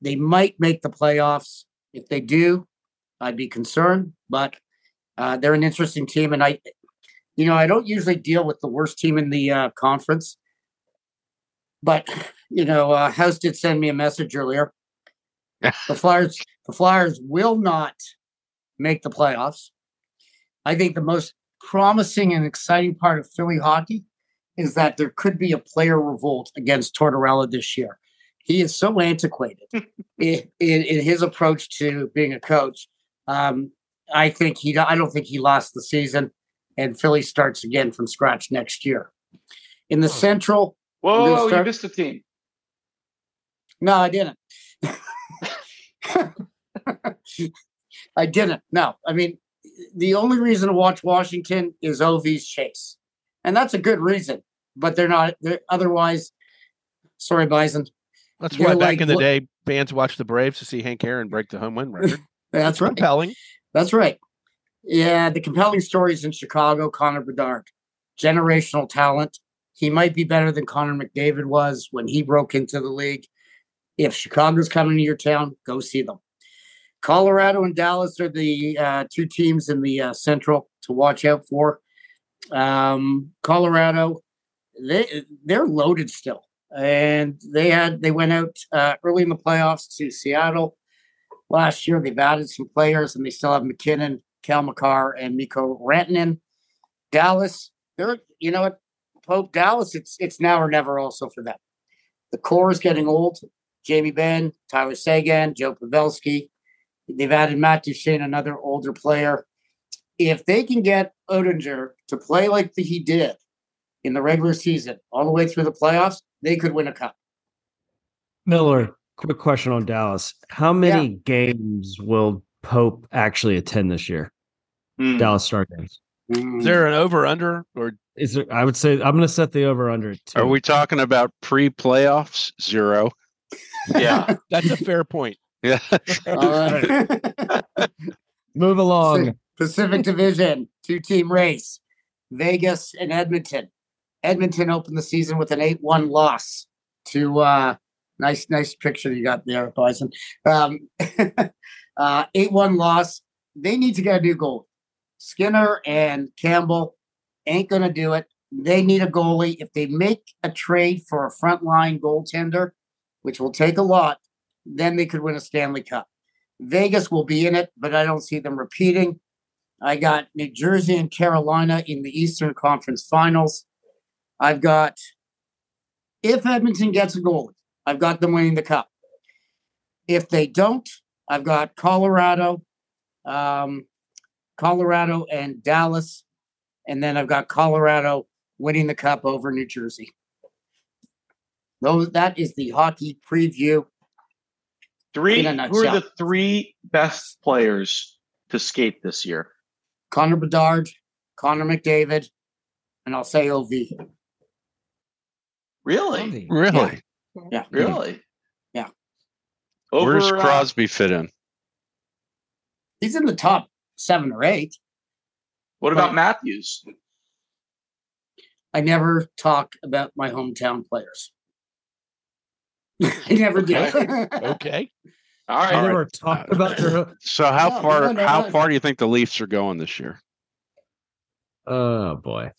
They might make the playoffs. If they do, I'd be concerned. But uh, they're an interesting team, and I, you know, I don't usually deal with the worst team in the uh, conference. But you know, uh, House did send me a message earlier. [LAUGHS] the Flyers, the Flyers will not make the playoffs. I think the most promising and exciting part of Philly hockey is that there could be a player revolt against Tortorella this year. He is so antiquated [LAUGHS] in, in, in his approach to being a coach. Um, I think he. I don't think he lost the season, and Philly starts again from scratch next year. In the Central,
Whoa, whoa, you missed a team.
no, I didn't. [LAUGHS] [LAUGHS] I didn't. No, I mean, the only reason to watch Washington is OV's chase, and that's a good reason. But they're not. They're otherwise. Sorry, Bison.
That's why back
like,
in the day, fans watched the Braves to see Hank Aaron break the home win [LAUGHS] record.
That's right.
Compelling.
That's right. Yeah, the compelling stories in Chicago, Connor Bedard, generational talent. He might be better than Connor McDavid was when he broke into the league. If Chicago's coming to your town, go see them. Colorado and Dallas are the uh, two teams in the uh, Central to watch out for. Um, Colorado, they they're loaded still, and they had they went out uh, early in the playoffs to Seattle last year. They've added some players, and they still have MacKinnon, Cale Makar, and Mikko Rantanen. Dallas, they're you know what, Pope Dallas. It's it's now or never. Also for them, the core is getting old. Jamie Benn, Tyler Seguin, Joe Pavelski. They've added Matt Duchene, another older player. If they can get Oettinger to play like the, he did in the regular season, all the way through the playoffs, they could win a cup.
Miller, quick question on Dallas. How many games will Pope actually attend this year?
Hmm.
Dallas Star games.
Is there an over under or
Is there? I would say I'm going to set the over under. at two.
Are we talking about pre-playoffs? Zero. [LAUGHS]
Yeah.
that's a fair point.
Yeah.
Uh, [LAUGHS]
move along?
Pacific Division, two team race. Vegas and Edmonton. Edmonton opened the season with an 8 1 loss to uh nice, nice picture you got there, Bison. Um, [LAUGHS] uh, 8 1 loss. They need to get a new goal. Skinner and Campbell ain't going to do it. They need a goalie. If they make a trade for a frontline goaltender, which will take a lot, then they could win a Stanley Cup. Vegas will be in it, but I don't see them repeating. I got New Jersey and Carolina in the Eastern Conference Finals. I've got, if Edmonton gets a goal, I've got them winning the cup. If they don't, I've got Colorado, um, Colorado and Dallas, and then I've got Colorado winning the cup over New Jersey. Those that is the hockey preview.
Three. Who are the three best players to skate this year?
Connor Bedard, Connor McDavid, and I'll say OV.
Really?
Really?
Yeah.
Really?
Yeah.
Over,
Where's
uh,
Crosby fit in?
He's in the top seven or eight.
what about Matthews?
I never talk about my hometown players. [LAUGHS] I never do.
Okay. [LAUGHS]
All
I
right.
talked about your. [LAUGHS]
So how
No,
far
no, no,
how
no.
far do you think the Leafs are going this year?
Oh boy.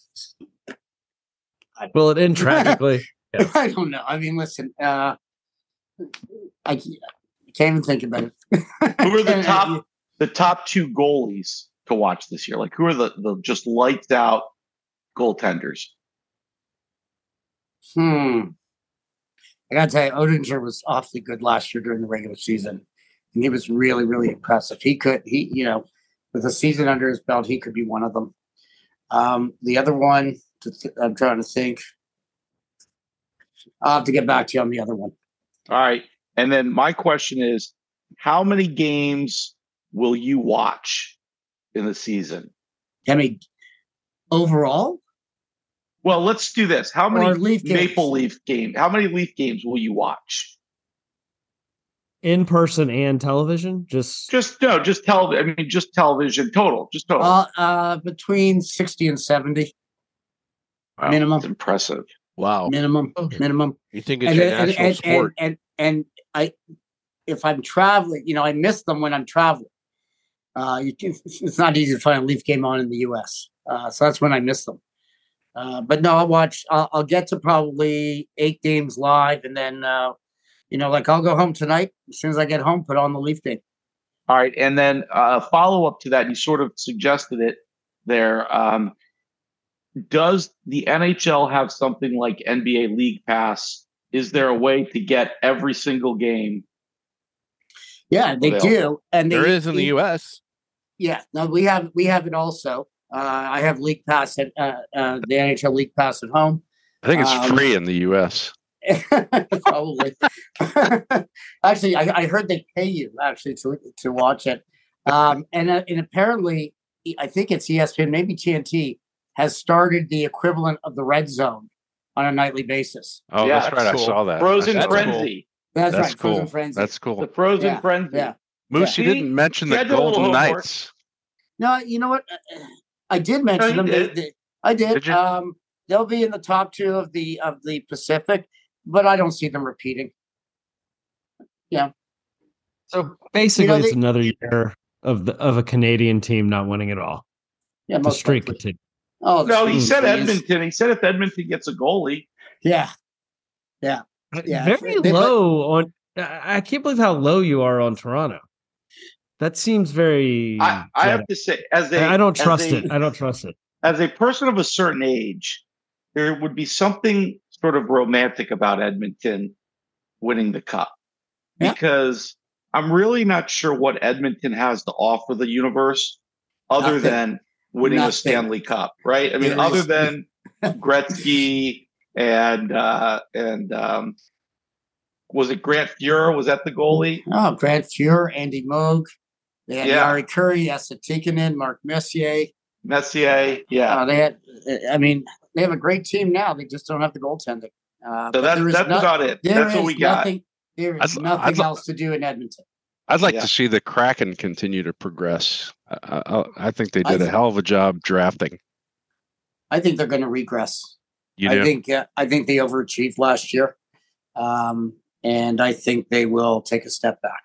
Will it end [LAUGHS] tragically? [LAUGHS]
I don't know. I mean, listen, uh, I can't even think about it.
Who are the top the top two goalies to watch this year? Like who are the, the just lights out goaltenders?
Hmm. I gotta tell you, Oettinger was awfully good last year during the regular season, and he was really, really impressive. He could, he, you know, with a season under his belt, he could be one of them. Um, the other one, to th- I'm trying to think. I'll have to get back to you on the other one.
All right. And then my question is how many games will you watch in the season?
I mean, overall,
Well, let's do this. How many
Leaf?
Maple Leaf games? How many Leaf games will you watch?
In person and television? Just
Just no, just tell. I mean, just television total, just total.
Uh, uh, between sixty and seventy
Wow,
minimum.
That's impressive.
Wow.
minimum, minimum.
You think it's
and,
a
and,
national
and,
sport?
and, and and I, if I'm traveling, you know, I miss them when I'm traveling. Uh, you [LAUGHS] it's not easy to find a Leaf game on in the U.S., uh, so that's when I miss them. Uh, but no, I'll watch. I'll, I'll get to probably eight games live, and then uh, You know, like I'll go home tonight. As soon as I get home, put on the Leaf game.
All right, and then uh, follow up to that, you sort of suggested it there. Um, does the NHL have something like NBA League Pass? Is there a way to get every single game?
Yeah, they do, and they,
There is in the U.S.
Yeah, no, we have we have it also. Uh, I have League Pass at uh, uh, the NHL League Pass at home.
I think it's
Um,
free in the U.S. [LAUGHS]
Probably. [LAUGHS] actually, I, I heard they pay you actually to to watch it, um, and uh, and apparently, I think it's ESPN, maybe TNT has started the equivalent of the Red Zone on a nightly basis.
Oh,
Yeah,
that's
that's
right.
cool.
I saw that.
Frozen
That's cool.
Frenzy.
That's,
That's
right, Frozen
cool.
Frenzy.
That's cool.
The Frozen
Yeah,
Frenzy.
yeah.
Moose, you didn't mention
See,
the
I did a little
Golden
homework.
Knights.
No, you know what? Uh, I did mention
you
them.
Did.
they- I did.
Did?
Um, they'll be in the top two of the of the Pacific, but I don't see them repeating. Yeah.
So basically,
You know,
it's another year of the of a Canadian team not winning at all.
Yeah,
The streak continues.
Oh
No, he
geez,
said
geez.
Edmonton. He said if Edmonton gets a goalie,
Yeah, Yeah, yeah.
Very
they- but-
low on. I I can't believe how low you are on Toronto. That seems very.
I, I have to say, as a
I I don't trust
a-
it. I don't trust it.
as a person of a certain age, there would be something sort of romantic about Edmonton winning the cup
Yeah.
because I'm really not sure what Edmonton has to offer the universe other
Nothing.
than winning a Stanley Cup, right? I mean,
There
other
is-
than [LAUGHS] Gretzky and uh and um was it Grant Fuhr? Was that the goalie?
Oh, Grant Fuhr, Andy Moog, they had
Yeah.
Jari Kurri, Esa Tikkanen, Mark Messier.
Messier, yeah.
Uh, they had, I mean, they have a great team now. They just don't have the goaltending. Uh,
so
but
that's
there is
that's
no-
about it. That's what
is
we got.
Nothing, there is
I'd-
nothing
I'd
else to do in Edmonton.
I'd like
Yeah.
to see the Kraken continue to progress. I, I, I think they did a
th-
hell of a job drafting.
I think they're going to regress.
You
I think uh, I think they overachieved last year, um, and I think they will take a step back.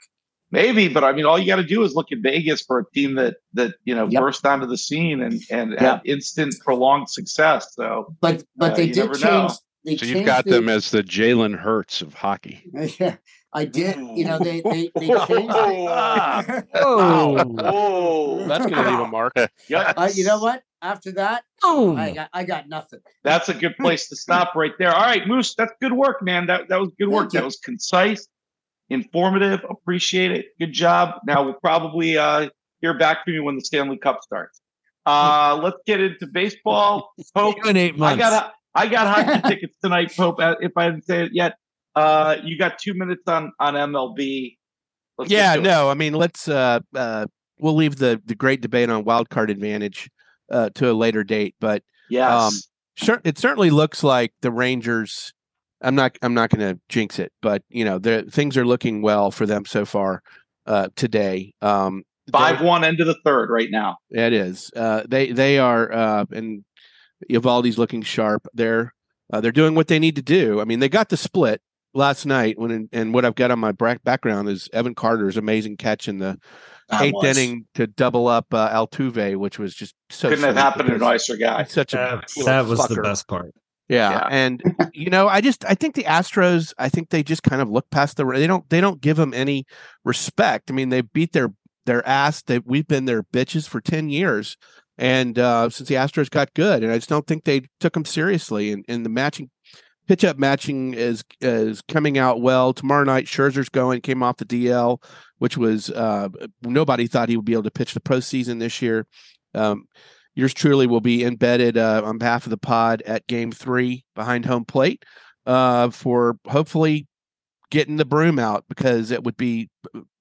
Maybe, but I mean, all you got to do is look at Vegas for a team that that you know
Yep.
burst onto the scene and and
Yeah.
had instant prolonged success. So
But but
Uh,
they did change.
know.
They
so you've got
the-
them as the Jalen Hurts of hockey. [LAUGHS]
Yeah, I did. You know, they they, they changed. [LAUGHS] [LAUGHS]
Oh,
oh,
That's going to leave a mark.
Yikes.
Uh, you know what? After that,
oh.
I got I got nothing.
That's a good place to stop right there. All right, Moose, that's good work, man. That that was good work. That was concise, informative. Appreciate it. Good job. Now we'll probably uh, hear back from you when the Stanley Cup starts. Uh, let's get into baseball. [LAUGHS] Pope,
in eight
I got I got hockey [LAUGHS] tickets tonight, Pope. uh, If I didn't say it yet, uh, you got two minutes on on MLB. Let's
yeah,
to it.
no, I mean, let's uh, uh, we'll leave the the great debate on wild card advantage uh, to a later date, but
Yes.
Um, cer- it certainly looks like the Rangers. I'm not. I'm not going to jinx it, but you know, the things are looking well for them so far uh, today. Um,
Five one into the third right now.
It is. Uh, they they are, uh, and Eovaldi's looking sharp. They're uh, they're doing what they need to do. I mean, they got the split last night. When and what I've got on my bra- background is Evan Carter's amazing catch in the
That
eighth
was-
inning to double up uh, Altuve, which was just so
Couldn't have happened to a nicer guy.
he's such a
That,
little
that was the best part.
Yeah.
Yeah.
And you know, I just I think the Astros, I think they just kind of look past the they don't they don't give them any respect. I mean, they beat their their ass. They we've been their bitches for 10 years. And uh since the Astros got good, and I just don't think they took them seriously. And and the matching pitch up matching is is coming out well. Tomorrow night, Scherzer's going, came off the DL, which was uh nobody thought he would be able to pitch the postseason this year. Um yours truly will be embedded uh, on behalf of the pod at game three behind home plate uh, for hopefully getting the broom out because it would be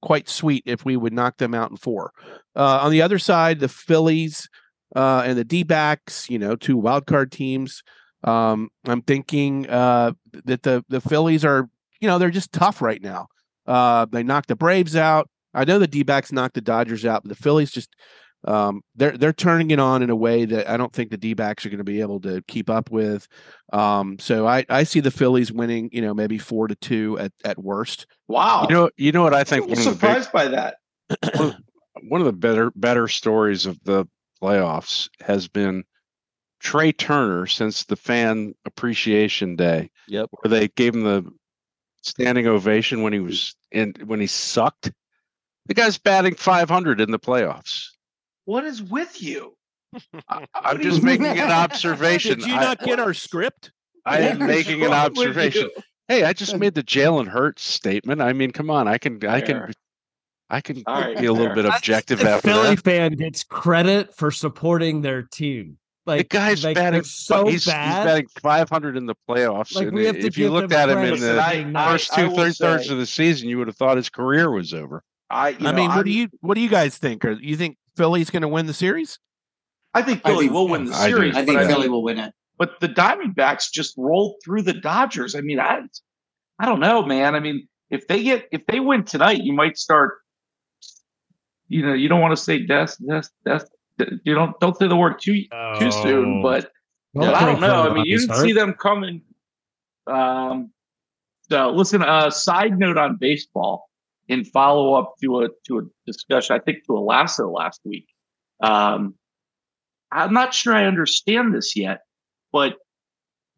quite sweet if we would knock them out in four. Uh, on the other side, the Phillies uh, and the D backs, you know, two wild card teams. Um, I'm thinking uh, that the the Phillies are, you know, they're just tough right now. Uh, they knocked the Braves out. I know the D backs knocked the Dodgers out, but the Phillies just um, they're they're turning it on in a way that I don't think the D backs are going to be able to keep up with. Um, so I, I see the Phillies winning, you know, maybe four to two at, at worst.
Wow.
You know, you know what I think.
I'm
think
a
one
little
of the big,
surprised by that.
one of the better better stories of the playoffs has been Trea Turner since the fan appreciation day,
Yep.
where they gave him the standing ovation when he was in when he sucked. The guy's batting 500 in the playoffs.
What is with you?
I, [LAUGHS] I'm just [LAUGHS] making an observation.
Did you
I-
not get our script?
I am [LAUGHS] making an observation. Hey, I just made the Jalen Hurts statement. I mean, come on, I can, I can, I can
All right,
be a little
fair.
bit objective
the
after
Philly
that.
fan gets credit for supporting their team. Like
The guy's
like,
batting
so
he's,
bad.
he's batting 500 in the playoffs.
Like,
and
we have to
if you looked at him in the
I-
being
I-
first two
will
third thirds of the season, you would have thought his career was over.
I, you
I
know,
mean, what
I'm-
do you what do you guys think? Or you think Philly's going to win the series?
I think
I
Philly
think-
will win the
I do.
series.
I think
but I
Philly will win it.
but the Diamondbacks just rolled through the Dodgers. I mean, I, I don't know, man. I mean, if they get if they win tonight, you might start. You know, you don't want to say death, death, death. You don't don't say the word too too soon,
Oh.
but
Don't
I don't know. I mean, you didn't see them coming. Um, so listen. Uh, side note on baseball, in follow up to a to a discussion, I think to a lasso last week. Um, I'm not sure I understand this yet, but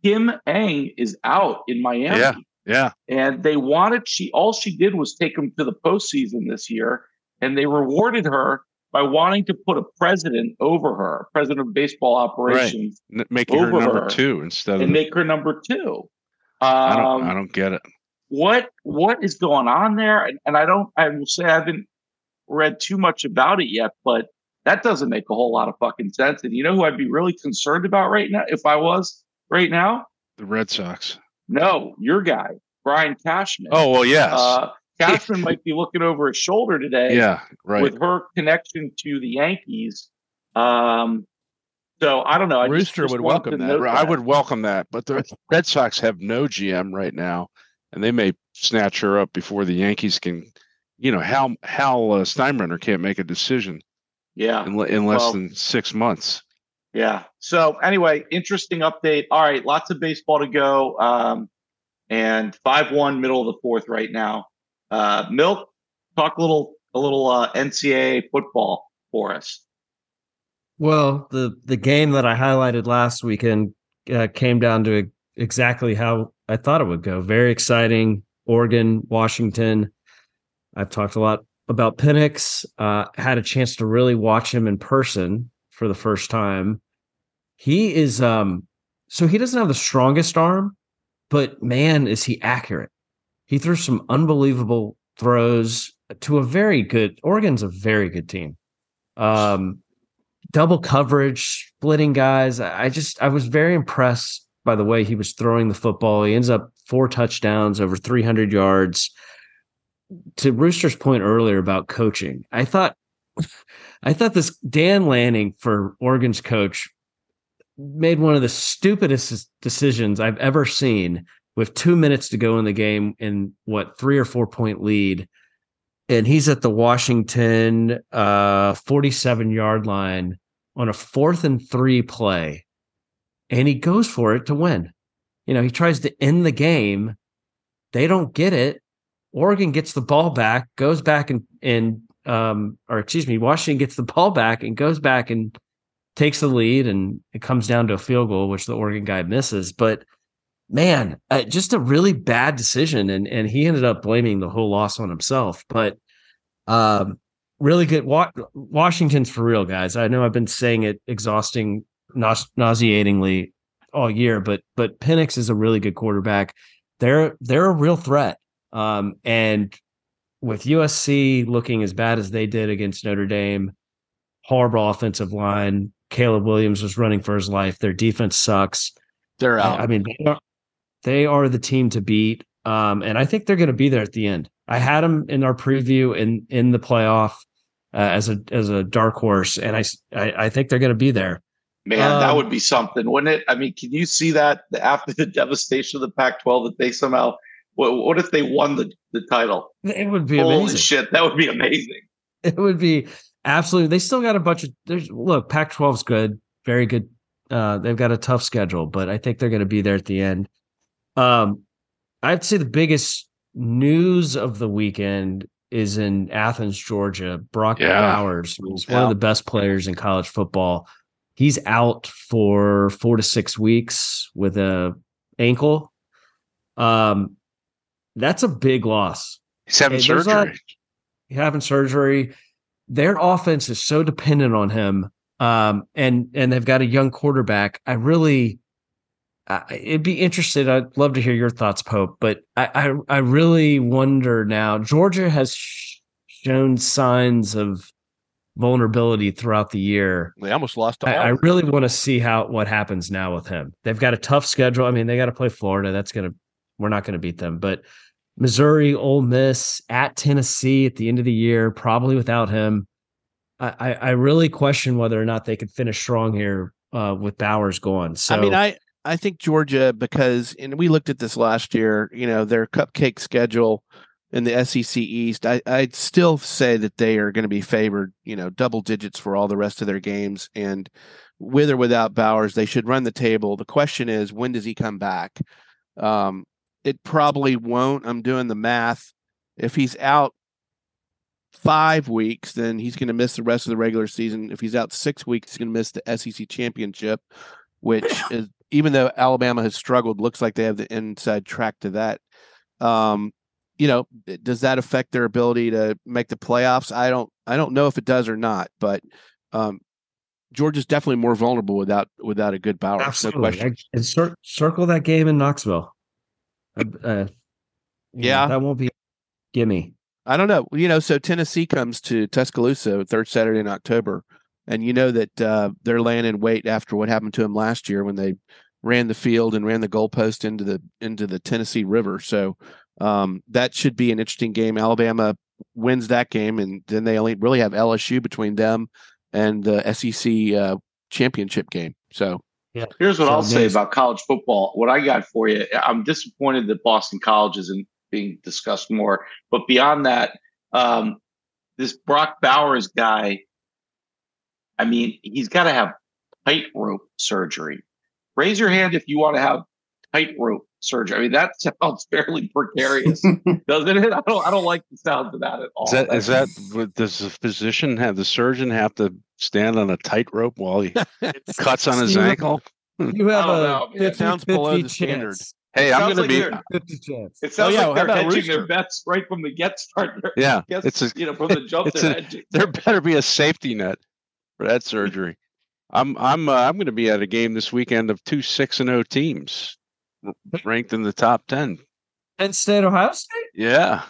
Kim Ng is out in Miami,
Yeah. Yeah,
and they wanted she all she did was take him to the postseason this year, and they rewarded her by wanting to put a president over her, president of baseball operations,
N- making her number
her.
two instead of.
and
the-
make her number two.
I don't.
Um,
I don't get it.
What what is going on there? And, and I don't. I will say I haven't read too much about it yet, but that doesn't make a whole lot of fucking sense. And you know who I'd be really concerned about right now if I was right now?
The Red Sox.
No, your guy, Brian Cashman.
Oh well, yes.
uh, Cashman might be looking over his shoulder today
yeah, right.
with her connection to the Yankees. Um, so I don't know. I
Rooster
just
would welcome
to
that.
I would welcome that, but the Red Sox have no GM right now, and they may snatch her up before the Yankees can. You know, Hal Hal uh, Steinbrenner can't make a decision
Yeah.
in, in less
Well-
than six months.
Yeah. So anyway, interesting update. All right, lots of baseball to go. Um, and five one, middle of the fourth right now. Uh, Milk, talk a little a little uh, NCAA football for us.
Well, the the game that I highlighted last weekend uh, came down to exactly how I thought it would go. Very exciting. Oregon, Washington. I've talked a lot about Penix. Uh, had a chance to really watch him in person for the first time. He is um so he doesn't have the strongest arm, but man, is he accurate. He threw some unbelievable throws to a very good Oregon's a very good team. Um double coverage, splitting guys. I just I was very impressed by the way he was throwing the football. He ends up four touchdowns, over 300 yards. To Rooster's point earlier about coaching, I thought I thought this Dan Lanning for Oregon's coach made one of the stupidest decisions I've ever seen with 2 minutes to go in the game in what 3 or 4 point lead and he's at the Washington uh 47 yard line on a fourth and three play and he goes for it to win. You know, he tries to end the game. They don't get it. Oregon gets the ball back, goes back and and um or excuse me, Washington gets the ball back and goes back and takes the lead and it comes down to a field goal which the Oregon guy misses, but man, uh, just a really bad decision, and and he ended up blaming the whole loss on himself. But um, really good. Wa- Washington's for real, guys. I know I've been saying it exhausting, nause- nauseatingly all year, but but Penix is a really good quarterback. They're they're a real threat. Um, and with USC looking as bad as they did against Notre Dame, horrible offensive line. Caleb Williams was running for his life. Their defense sucks.
They're out.
I, I mean, they are, they are the team to beat, um, and I think they're going to be there at the end. I had them in our preview in in the playoff uh, as a as a dark horse, and I I think they're going to be there.
Man, that
Um,
would be something, wouldn't it? I mean, can you see that after [LAUGHS] the devastation of the Pac-12 that they somehow? What, what if they won the, the title?
It would be
Holy
amazing.
shit, that would be amazing.
It would be absolutely. They still got a bunch of. There's look, Pac-12's good, very good. Uh, they've got a tough schedule, but I think they're going to be there at the end. Um, I'd say the biggest news of the weekend is in Athens, Georgia. Brock
Yeah.
Bowers was one of the best players in college football. He's out for four to six weeks with a ankle. Um, that's a big loss.
He's having surgery.
not- Having surgery, their offense is so dependent on him, um, and and they've got a young quarterback. I really, I it'd be interested. I'd love to hear your thoughts, Pope. But I I, I really wonder now. Georgia has sh- shown signs of vulnerability throughout the year.
They almost lost
I, I really want to see how what happens now with him. They've got a tough schedule. I mean, they got to play Florida. That's gonna we're not gonna beat them, but Missouri, Ole Miss, at Tennessee at the end of the year, probably without him. I, I, I really question whether or not they could finish strong here uh, with Bowers gone. So
I mean, I I think Georgia because and we looked at this last year. You know, their cupcake schedule in the SEC East. I I'd still say that they are going to be favored. You know, double digits for all the rest of their games, and with or without Bowers, they should run the table. The question is, when does he come back? Um, it probably won't. I'm doing the math. If he's out five weeks, then he's going to miss the rest of the regular season. If he's out six weeks, he's going to miss the SEC championship, which [COUGHS] is even though Alabama has struggled, looks like they have the inside track to that. Um, you know, does that affect their ability to make the playoffs? I don't, I don't know if it does or not, but um, Georgia's definitely more vulnerable without without a good Bowers. No
absolutely,
question.
I- and cir- circle that game in Knoxville. Uh, uh, you know,
Yeah.
that won't be gimme.
I don't know. You know, so Tennessee comes to Tuscaloosa third Saturday in October, and you know that uh, they're laying in wait after what happened to them last year when they ran the field and ran the goalpost into the into the Tennessee River. So um, that should be an interesting game. Alabama wins that game, and then they only really have LSU between them and the SEC uh, championship game. So yeah.
Here's what
So
I'll say about college football. What I got for you, I'm disappointed that Boston College isn't being discussed more. But beyond that, um, this Brock Bowers guy, I mean, he's got to have tightrope surgery. Raise your hand if you want to have tightrope surgery. I mean, that sounds [LAUGHS] fairly precarious, doesn't it? I don't. I don't like the sound of that at all.
Is that is that does the physician have the surgeon have to stand on a tightrope while he [LAUGHS] cuts on his
You have-
ankle?
You have a
know, man.
50,
Sounds below
50
the standard.
chance.
Hey,
It
I'm
sounds
gonna
like
be
50 chance.
It sounds
yeah,
like they're
about
hedging
Rooster?
their bets right from the get start. They're-
yeah. [LAUGHS]
Guess,
It's a
you know from the jump.
it's
They're
a-
hedging.
there better be a safety net for that surgery. I'm I'm uh, I'm going to be at a game this weekend of two six and zero teams r- ranked in the top ten.
Penn State, Ohio State?
Yeah.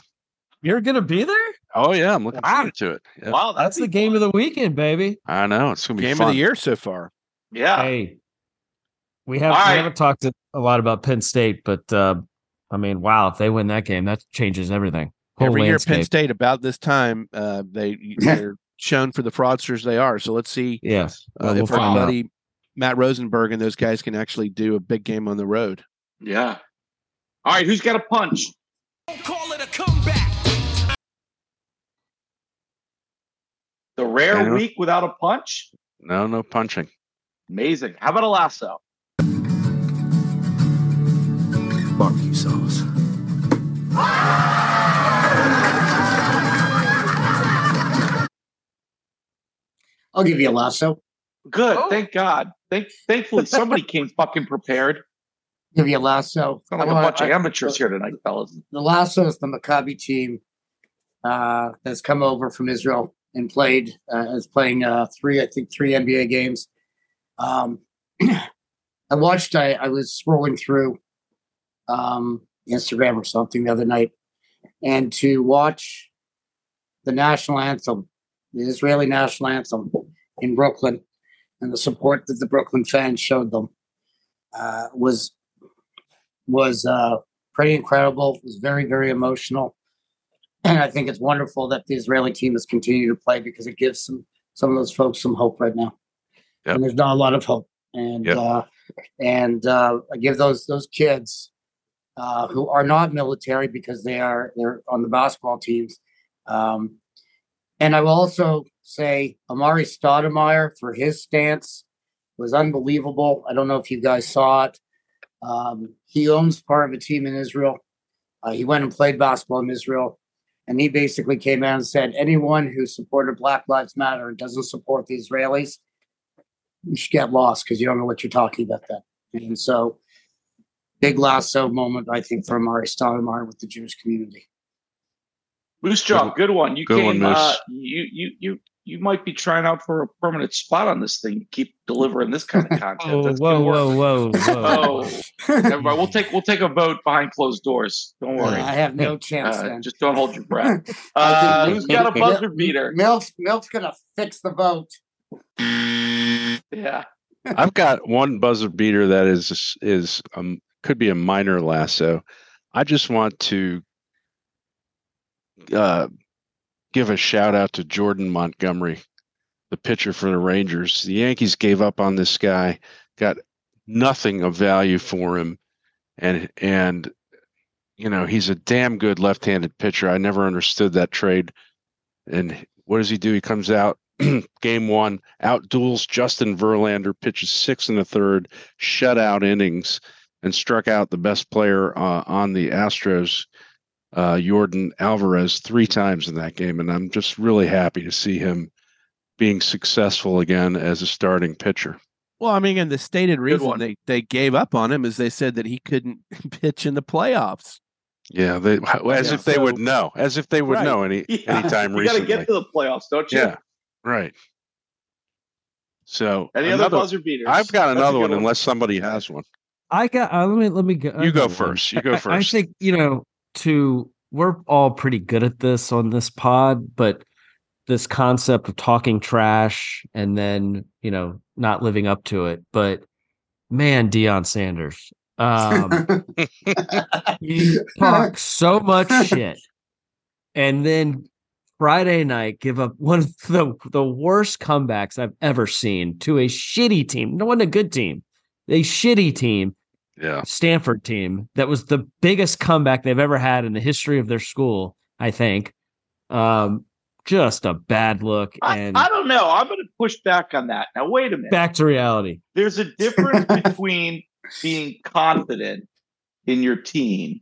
You're going to be there?
Oh yeah, I'm looking
Wow.
forward to it. Yeah.
Wow,
That's the game
fun.
of the weekend, baby.
I know it's going to be
game
fun.
of the year so far.
Yeah.
Hey, we have
All
we
right.
haven't talked a a lot about Penn State, but uh, I mean, wow, if they win that game, that changes everything. Whole
Every year, Penn. State about this time, uh, they [CLEARS THROAT] they're shown for the fraudsters they are. So let's see
Yes,
uh,
well, we'll
if
find
our
out.
buddy Matt Rosenberg and those guys can actually do a big game on the road.
Yeah. All right. Who's got a punch?
Call it a comeback.
The rare week without a punch?
No, no punching.
Amazing. How about a lasso?
Barbecue sauce.
I'll give you a lasso.
Good.
Oh.
Thank God. Thank, thankfully, somebody came [LAUGHS] fucking prepared.
Give you a lasso.
Sound like a bunch of
I-
amateurs here tonight, fellas.
the lasso is the Maccabi team uh, that's come over from Israel and played uh, is playing uh, three, I think, three NBA games. Um, [CLEARS THROAT] I watched. I, I was scrolling through um, Instagram or something the other night, and to watch the national anthem, the Israeli national anthem in Brooklyn, and the support that the Brooklyn fans showed them uh, was was uh, pretty incredible. It was very, very emotional. And I think it's wonderful that the Israeli team has continued to play because it gives some some of those folks some hope right now.
Yep.
And there's not a lot of hope. And
Yep.
uh, and uh, I give those those kids uh, who are not military because they are they're on the basketball teams. Um, and I will also say Amar'e Stoudemire for his stance was unbelievable. I don't know if you guys saw it. Um, he owns part of a team in Israel. Uh, he went and played basketball in Israel, and he basically came out and said, anyone who supported Black Lives Matter and doesn't support the Israelis, you should get lost because you don't know what you're talking about. Then, and so big lasso moment, I think, for Amar'e Stoudemire with the Jewish community.
Moose Jaw, good one. You
Good
came.
one,
uh, you you you you might be trying out for a permanent spot on this thing. Keep delivering this kind of [LAUGHS] content.
Oh,
That's
whoa,
good
whoa, whoa, [LAUGHS] whoa.
Oh, everybody, we'll [LAUGHS] take we'll take a vote behind closed doors. Don't worry.
I have no chance
Uh,
then.
just don't hold your breath.
I
Uh, who's got a buzzer beater?
Milk's Milk's gonna fix the vote.
Yeah.
I've got one buzzer beater that is is um could be a minor lasso. I just want to uh, give a shout out to Jordan Montgomery, the pitcher for the Rangers. The Yankees gave up on this guy, got nothing of value for him, and and you know he's a damn good left-handed pitcher. I never understood that trade. And what does he do? He comes out [CLEARS THROAT] game one, outduels Justin Verlander, pitches six and a third, shutout innings, and struck out the best player uh, on the Astros, uh, Yordan Alvarez, three times in that game. And I'm just really happy to see him being successful again as a starting pitcher.
Well, I mean, and the stated reason
one.
they, they gave up on him is they said that he couldn't [LAUGHS] pitch in the playoffs.
Yeah, they, as
Yeah,
if they would know, as if they would
Right.
know any [LAUGHS]
Yeah.
anytime
you got to get to the playoffs, don't you?
yeah, right. So
Any other buzzer beaters?
I've got another
good
one, unless somebody has one.
I got. Uh, let me let me go.
You go first. You go
I- I, think you know. To we're all pretty good at this on this pod, but this concept of talking trash and then you know not living up to it. But man, Deion Sanders, um, you [LAUGHS] talk so much [LAUGHS] shit, and then Friday night give up one of the the worst comebacks I've ever seen to a shitty team. No one a good team, a shitty team.
Yeah.
Stanford team that was the biggest comeback they've ever had in the history of their school, I think. Um, just a bad look
I, I don't know. I'm going to push back on that. Now, wait a minute.
back to reality.
There's a difference [LAUGHS] between being confident in your team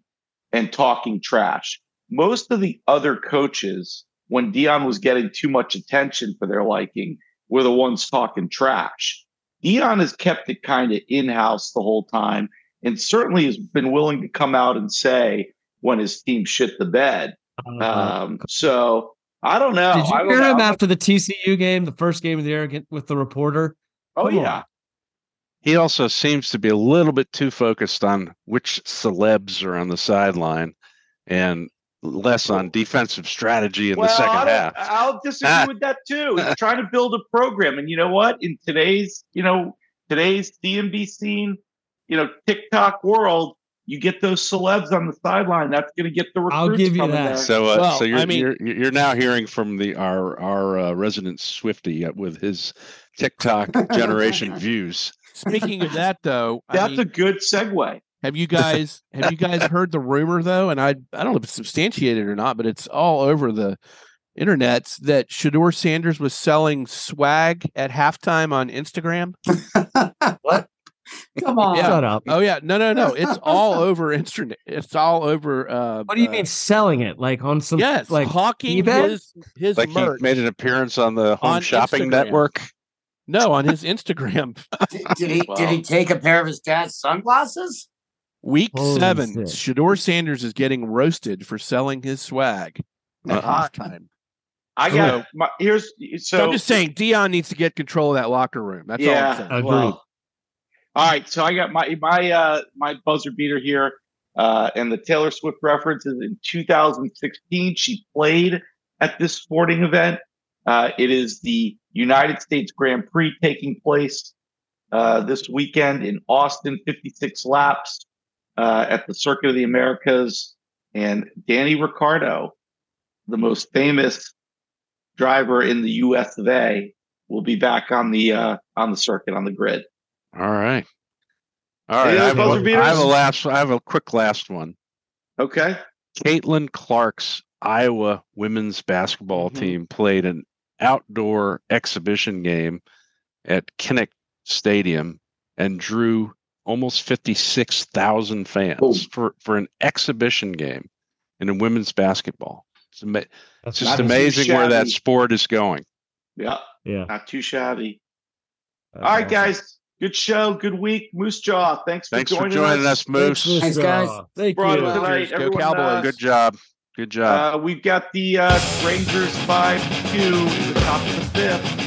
and talking trash. Most of the other coaches, when Deion was getting too much attention for their liking, were the ones talking trash. Deion has kept it kind of in house the whole time and certainly has been willing to come out and say when his team shit the bed. Um, so I don't know.
Did you
I don't
hear him
know.
after the TCU game, the first game of the year with the reporter?
Oh,
Come
yeah.
on.
He also seems to be a little bit too focused on which celebs are on the sideline and less on defensive strategy in the second
don't-
half.
I'll disagree with that too. [LAUGHS] He's trying to build a program, and you know what? In today's, you know, today's DMV scene, you know, TikTok world, you get those celebs on the sideline. That's going to get the recruits
I'll give you that.
there.
So, uh,
Well,
so you're,
I mean-
you're you're now hearing from the our our uh, resident Swifty uh, with his TikTok [LAUGHS] generation views.
Speaking of that, though, I
That's
mean,
a good segue.
have you guys have you guys [LAUGHS] heard the rumor though? And I I don't know if it's substantiated or not, but it's all over the internets that Shedeur Sanders was selling swag at halftime on Instagram. [LAUGHS] [LAUGHS]
Come on.
Yeah.
Shut up.
Oh yeah, no, no, no. It's [LAUGHS] all over internet. It's all over. Uh,
What do you
uh,
mean selling it? Like on some
Yes,
like
hawking
eBay?
his his
Like
merch.
he made an appearance on the Home
On
Shopping
Instagram.
Network.
no, on his Instagram. [LAUGHS]
Did, did he did he take a pair of his dad's sunglasses?
Week
Holy
seven,
shit.
Shedeur Sanders is getting roasted for selling his swag at
Uh-uh.
halftime.
I got my here's so
So I'm just saying, Deion needs to get control of that locker room. That's all
yeah.
I'm saying.
Agreed.
Well, all right. So I got my my uh my buzzer beater here. Uh, and the Taylor Swift reference is in 2016. She played at this sporting event. Uh, it is the United States Grand Prix taking place uh, this weekend in Austin, 56 laps uh, at the Circuit of the Americas. And Danny Ricciardo, the most famous driver in the US of A, will be back on the uh, on the circuit on the grid.
All right. All I have, one- I have a last. I have a quick last one.
Okay.
Caitlin Clark's Iowa women's basketball
Mhm.
team played an outdoor exhibition game at Kinnick Stadium and drew almost 56,000 fans
Oh.
for, for an exhibition game in a women's basketball. It's, ama- it's just amazing where that sport is going.
Yeah.
yeah.
Not too shabby.
that's
All right,
awesome.
guys.
Good show. Good week. Moose Jaw. Thanks for
Thanks for
joining,
joining
us.
us, Moose.
Thanks, guys.
Thank
Brought
you.
it tonight.
Cheers. Go
Everyone,
Cowboys.
uh,
Good job. Good job.
Uh, we've got the uh, Rangers 5 2 in the top of the fifth.